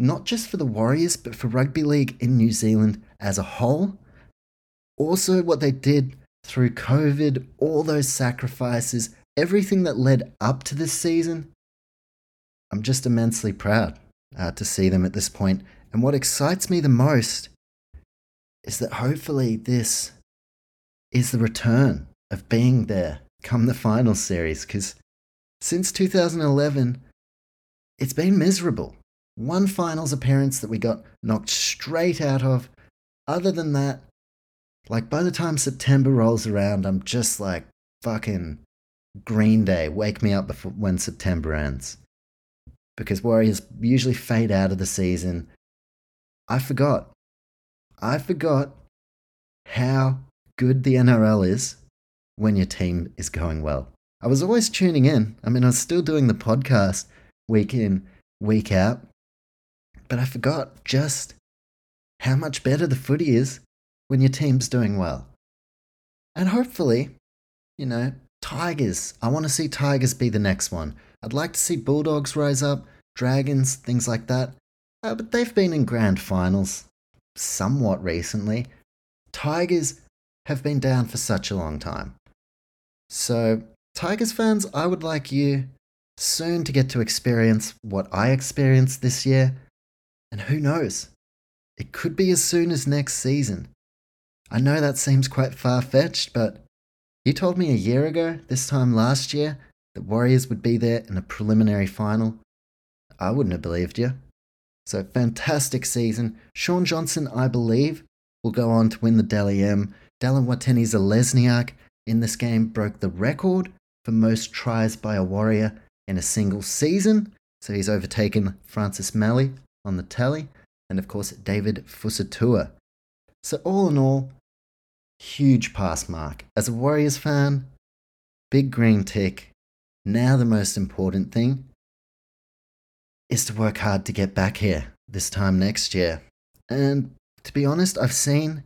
not just for the Warriors, but for rugby league in New Zealand as a whole. Also, what they did through COVID, all those sacrifices, everything that led up to this season. I'm just immensely proud uh, to see them at this point. and what excites me the most is that hopefully this is the return of being there come the final series because since 2011, it's been miserable. One finals appearance that we got knocked straight out of. Other than that, like by the time September rolls around, I'm just like fucking Green Day. Wake me up before when September ends. Because Warriors usually fade out of the season I forgot. I forgot how good the NRL is when your team is going well. I was always tuning in. I mean, I was still doing the podcast week in, week out, but I forgot just how much better the footy is when your team's doing well. And hopefully, you know, Tigers. I want to see Tigers be the next one. I'd like to see Bulldogs rise up, Dragons, things like that. Uh, but they've been in grand finals somewhat recently. Tigers have been down for such a long time. So, Tigers fans, I would like you soon to get to experience what I experienced this year. And who knows? It could be as soon as next season. I know that seems quite far fetched, but you told me a year ago, this time last year, that Warriors would be there in a preliminary final. I wouldn't have believed you. So, fantastic season. Shaun Johnson, I believe, will go on to win the Dally M. Dallin Watene-Zelezniak in this game broke the record for most tries by a Warrior in a single season. So he's overtaken Francis Meli on the tally, and of course David Fusitu'a. So, all in all, huge pass mark. As a Warriors fan, big green tick. Now, the most important thing is to work hard to get back here this time next year. And to be honest, I've seen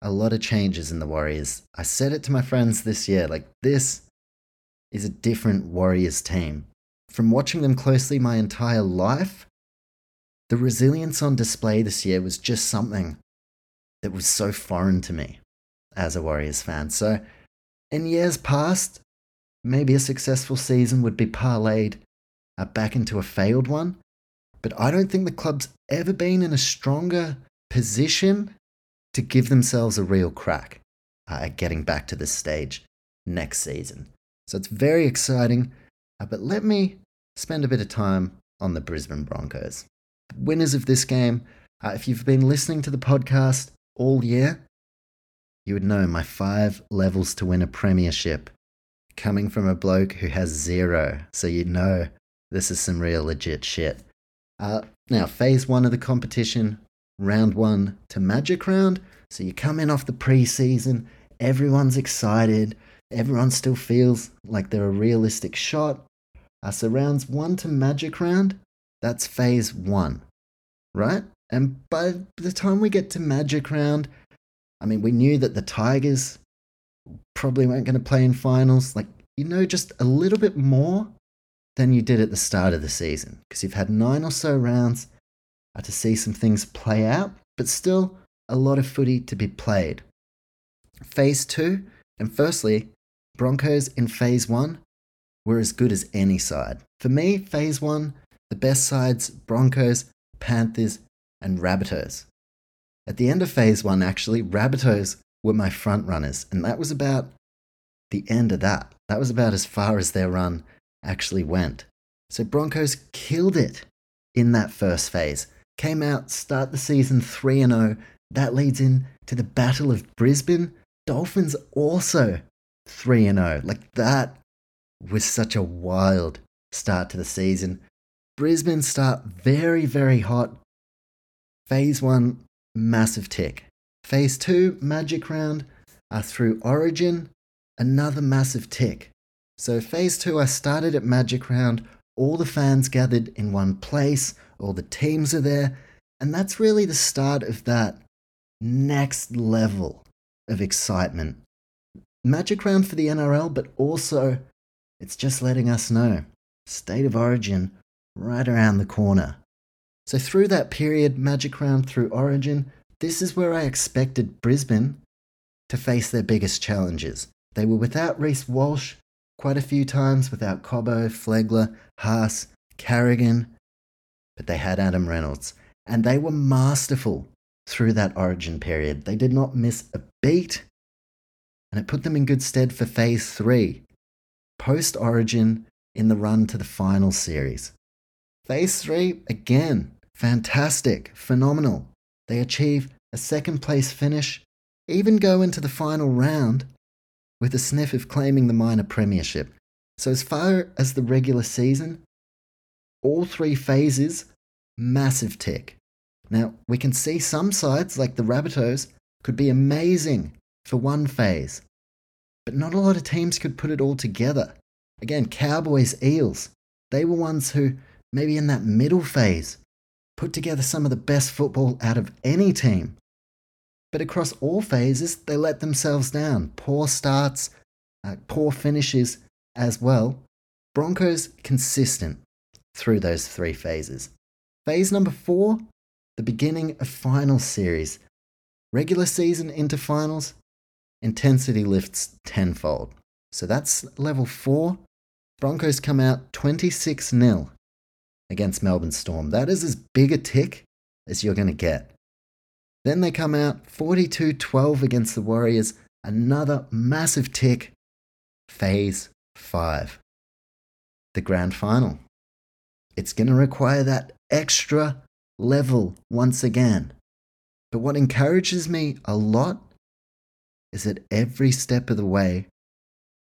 a lot of changes in the Warriors. I said it to my friends this year like, this is a different Warriors team. From watching them closely my entire life, the resilience on display this year was just something that was so foreign to me as a Warriors fan. So, in years past, maybe a successful season would be parlayed uh, back into a failed one. But I don't think the club's ever been in a stronger position to give themselves a real crack uh, at getting back to this stage next season. So it's very exciting. Uh, but let me spend a bit of time on the Brisbane Broncos. Winners of this game, uh, if you've been listening to the podcast all year, you would know my five levels to win a premiership coming from a bloke who has zero. So you know this is some real legit shit. Uh, now, phase one of the competition, round one to Magic Round. So you come in off the preseason, everyone's excited, everyone still feels like they're a realistic shot. Uh, so rounds one to Magic Round, that's phase one, right? And by the time we get to Magic Round, I mean, we knew that the Tigers probably weren't going to play in finals. Like, you know, just a little bit more than you did at the start of the season because you've had nine or so rounds uh, to see some things play out, but still a lot of footy to be played. Phase two, and firstly, Broncos in phase one were as good as any side. For me, phase one, the best sides Broncos, Panthers, and Rabbitohs. At the end of phase one, actually, Rabbitohs were my front runners, and that was about the end of that. That was about as far as their run actually went. So Broncos killed it in that first phase. Came out, start the season 3 0. That leads in to the Battle of Brisbane. Dolphins also 3 0. Like that was such a wild start to the season. Brisbane start very, very hot. Phase 1, massive tick. Phase 2, magic round, are through Origin, another massive tick. So, phase two, I started at Magic Round. All the fans gathered in one place, all the teams are there, and that's really the start of that next level of excitement. Magic Round for the NRL, but also it's just letting us know State of Origin right around the corner. So, through that period, Magic Round through Origin, this is where I expected Brisbane to face their biggest challenges. They were without Reece Walsh, quite a few times without Cobbo, Flegler, Haas, Carrigan, but they had Adam Reynolds, and they were masterful through that origin period. They did not miss a beat, and it put them in good stead for phase three, post origin in the run to the final series. Phase three, again, fantastic, phenomenal. They achieve a second place finish, even go into the final round with a sniff of claiming the minor premiership. So, as far as the regular season, all three phases, massive tick. Now, we can see some sides, like the Rabbitohs, could be amazing for one phase, but not a lot of teams could put it all together. Again, Cowboys, Eels, they were ones who, maybe in that middle phase, put together some of the best football out of any team. But across all phases, they let themselves down. Poor starts, uh, poor finishes as well. Broncos consistent through those three phases. Phase number four, the beginning of final series. Regular season into finals, intensity lifts tenfold. So that's level four. Broncos come out 26 0 against Melbourne Storm. That is as big a tick as you're going to get. Then they come out 42 12 against the Warriors, another massive tick. Phase 5. The grand final. It's going to require that extra level once again. But what encourages me a lot is that every step of the way,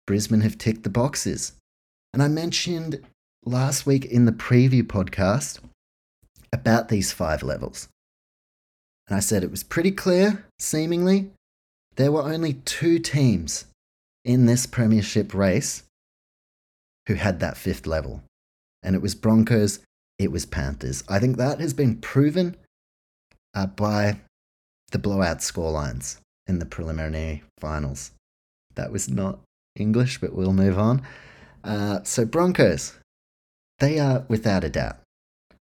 Brisbane have ticked the boxes. And I mentioned last week in the preview podcast about these five levels. And I said it was pretty clear, seemingly. There were only two teams in this premiership race who had that fifth level. And it was Broncos, it was Panthers. I think that has been proven uh, by the blowout scorelines in the preliminary finals. That was not English, but we'll move on. Uh, so, Broncos, they are without a doubt,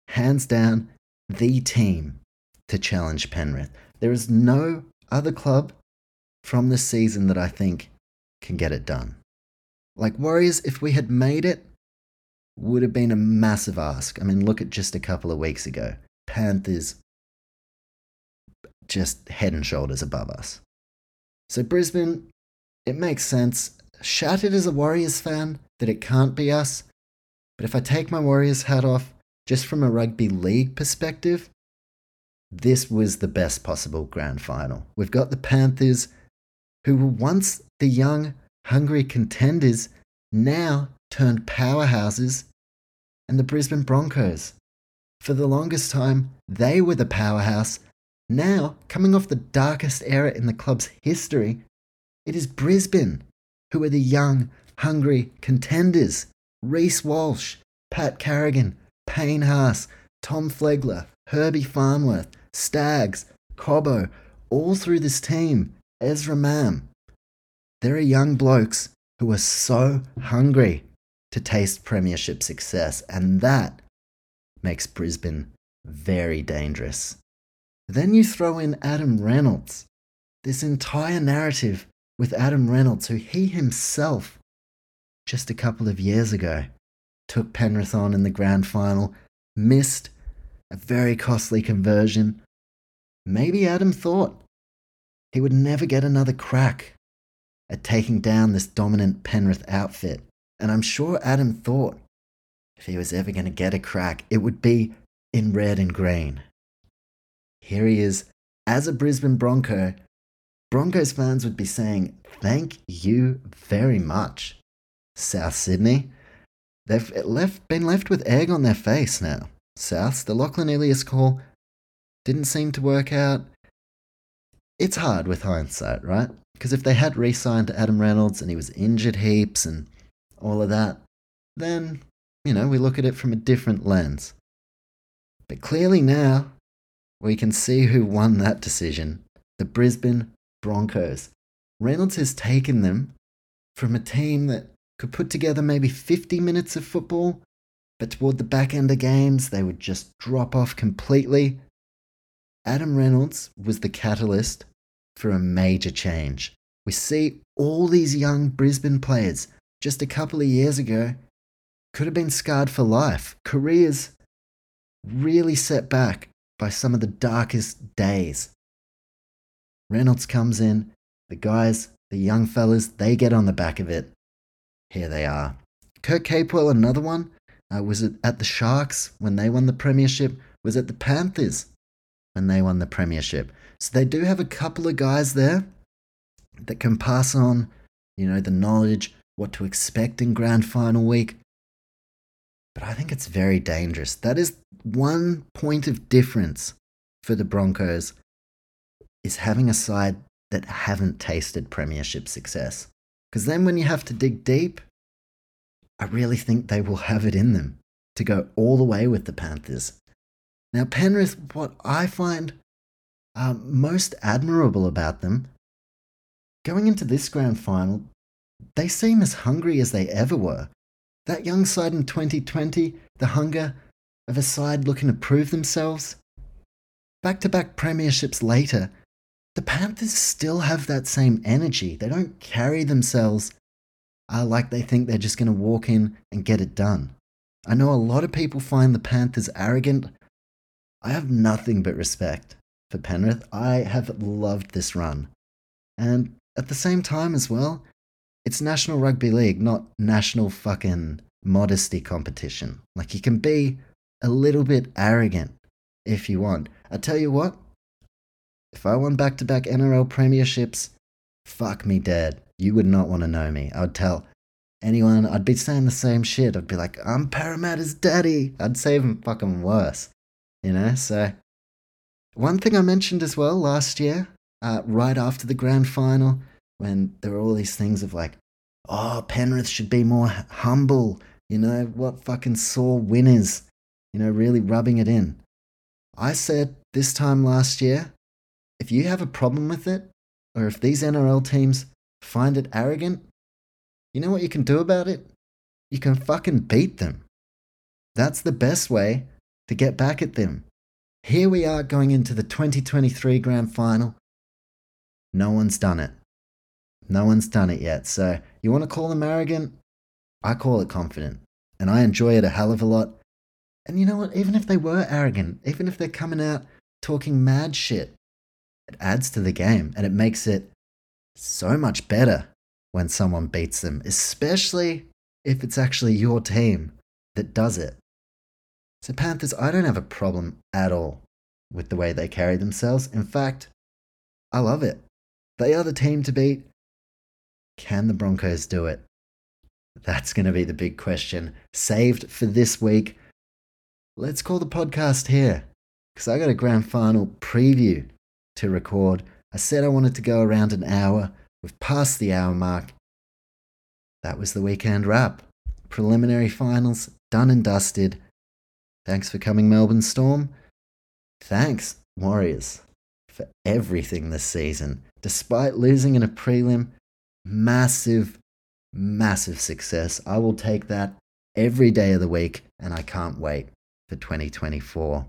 hands down, the team to challenge Penrith. There is no other club from this season that I think can get it done. Like Warriors, if we had made it, would have been a massive ask. I mean, look at just a couple of weeks ago. Panthers just head and shoulders above us. So, Brisbane, it makes sense. Shattered as a Warriors fan that it can't be us. But if I take my Warriors hat off, just from a rugby league perspective, this was the best possible grand final. We've got the Panthers, who were once the young, hungry contenders, now turned powerhouses, and the Brisbane Broncos. For the longest time, they were the powerhouse. Now, coming off the darkest era in the club's history, it is Brisbane who are the young, hungry contenders. Reece Walsh, Pat Carrigan, Payne Haas, Tom Flegler, Herbie Farnworth, Stags, Cobbo, all through this team, Ezra Mam. There are young blokes who are so hungry to taste premiership success, and that makes Brisbane very dangerous. Then you throw in Adam Reynolds. This entire narrative with Adam Reynolds, who he himself, just a couple of years ago, took Penrith on in the grand final, missed a very costly conversion. Maybe Adam thought he would never get another crack at taking down this dominant Penrith outfit. And I'm sure Adam thought if he was ever going to get a crack, it would be in red and green. Here he is as a Brisbane Bronco. Broncos fans would be saying, Thank you very much, South Sydney. They've left, been left with egg on their face now. Souths, the Lachlan Ilias call didn't seem to work out. It's hard with hindsight, right? Because if they had re signed to Adam Reynolds and he was injured heaps and all of that, then, you know, we look at it from a different lens. But clearly now, we can see who won that decision the Brisbane Broncos. Reynolds has taken them from a team that could put together maybe 50 minutes of football, but toward the back end of games, they would just drop off completely. Adam Reynolds was the catalyst for a major change. We see all these young Brisbane players just a couple of years ago could have been scarred for life, careers really set back by some of the darkest days. Reynolds comes in, the guys, the young fellas, they get on the back of it. Here they are. Kurt Capewell, another one, uh, was it at the Sharks when they won the Premiership? Was it the Panthers when they won the Premiership? So they do have a couple of guys there that can pass on, you know, the knowledge, what to expect in grand final week. But I think it's very dangerous. That is one point of difference for the Broncos is having a side that haven't tasted premiership success. Because then when you have to dig deep, I really think they will have it in them to go all the way with the Panthers. Now, Penrith, what I find um, most admirable about them, going into this grand final, they seem as hungry as they ever were. That young side in 2020, the hunger of a side looking to prove themselves. Back to back premierships later, the Panthers still have that same energy. They don't carry themselves uh, like they think they're just going to walk in and get it done. I know a lot of people find the Panthers arrogant. I have nothing but respect for Penrith. I have loved this run. And at the same time, as well, it's National Rugby League, not national fucking modesty competition. Like, you can be a little bit arrogant if you want. I tell you what, if I won back to back NRL premierships, fuck me dead. You would not want to know me. I would tell anyone, I'd be saying the same shit. I'd be like, I'm Parramatta's daddy. I'd say even fucking worse. You know? So One thing I mentioned as well last year, uh, right after the grand final, when there were all these things of like, oh, Penrith should be more humble, you know, what fucking sore winners, you know, really rubbing it in. I said this time last year, if you have a problem with it, or if these NRL teams find it arrogant, you know what you can do about it? You can fucking beat them. That's the best way to get back at them. Here we are going into the 2023 grand final. No one's done it. No one's done it yet. So, you want to call them arrogant? I call it confident. And I enjoy it a hell of a lot. And you know what? Even if they were arrogant, even if they're coming out talking mad shit, it adds to the game and it makes it so much better when someone beats them, especially if it's actually your team that does it. So, Panthers, I don't have a problem at all with the way they carry themselves. In fact, I love it. They are the team to beat. Can the Broncos do it? That's going to be the big question. Saved for this week. Let's call the podcast here because I got a grand final preview to record. I said I wanted to go around an hour. We've passed the hour mark. That was the weekend wrap. Preliminary finals done and dusted. Thanks for coming, Melbourne Storm. Thanks, Warriors, for everything this season. Despite losing in a prelim, massive, massive success. I will take that every day of the week, and I can't wait for 2024.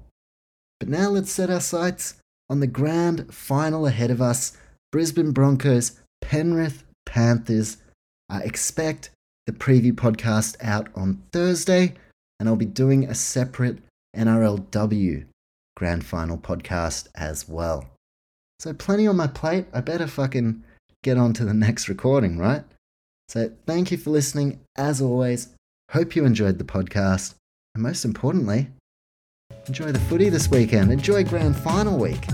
But now let's set our sights on the grand final ahead of us Brisbane Broncos, Penrith Panthers. I expect the preview podcast out on Thursday, and I'll be doing a separate NRLW grand final podcast as well. So, plenty on my plate. I better fucking get on to the next recording, right? So, thank you for listening. As always, hope you enjoyed the podcast. And most importantly, enjoy the footy this weekend. Enjoy grand final week.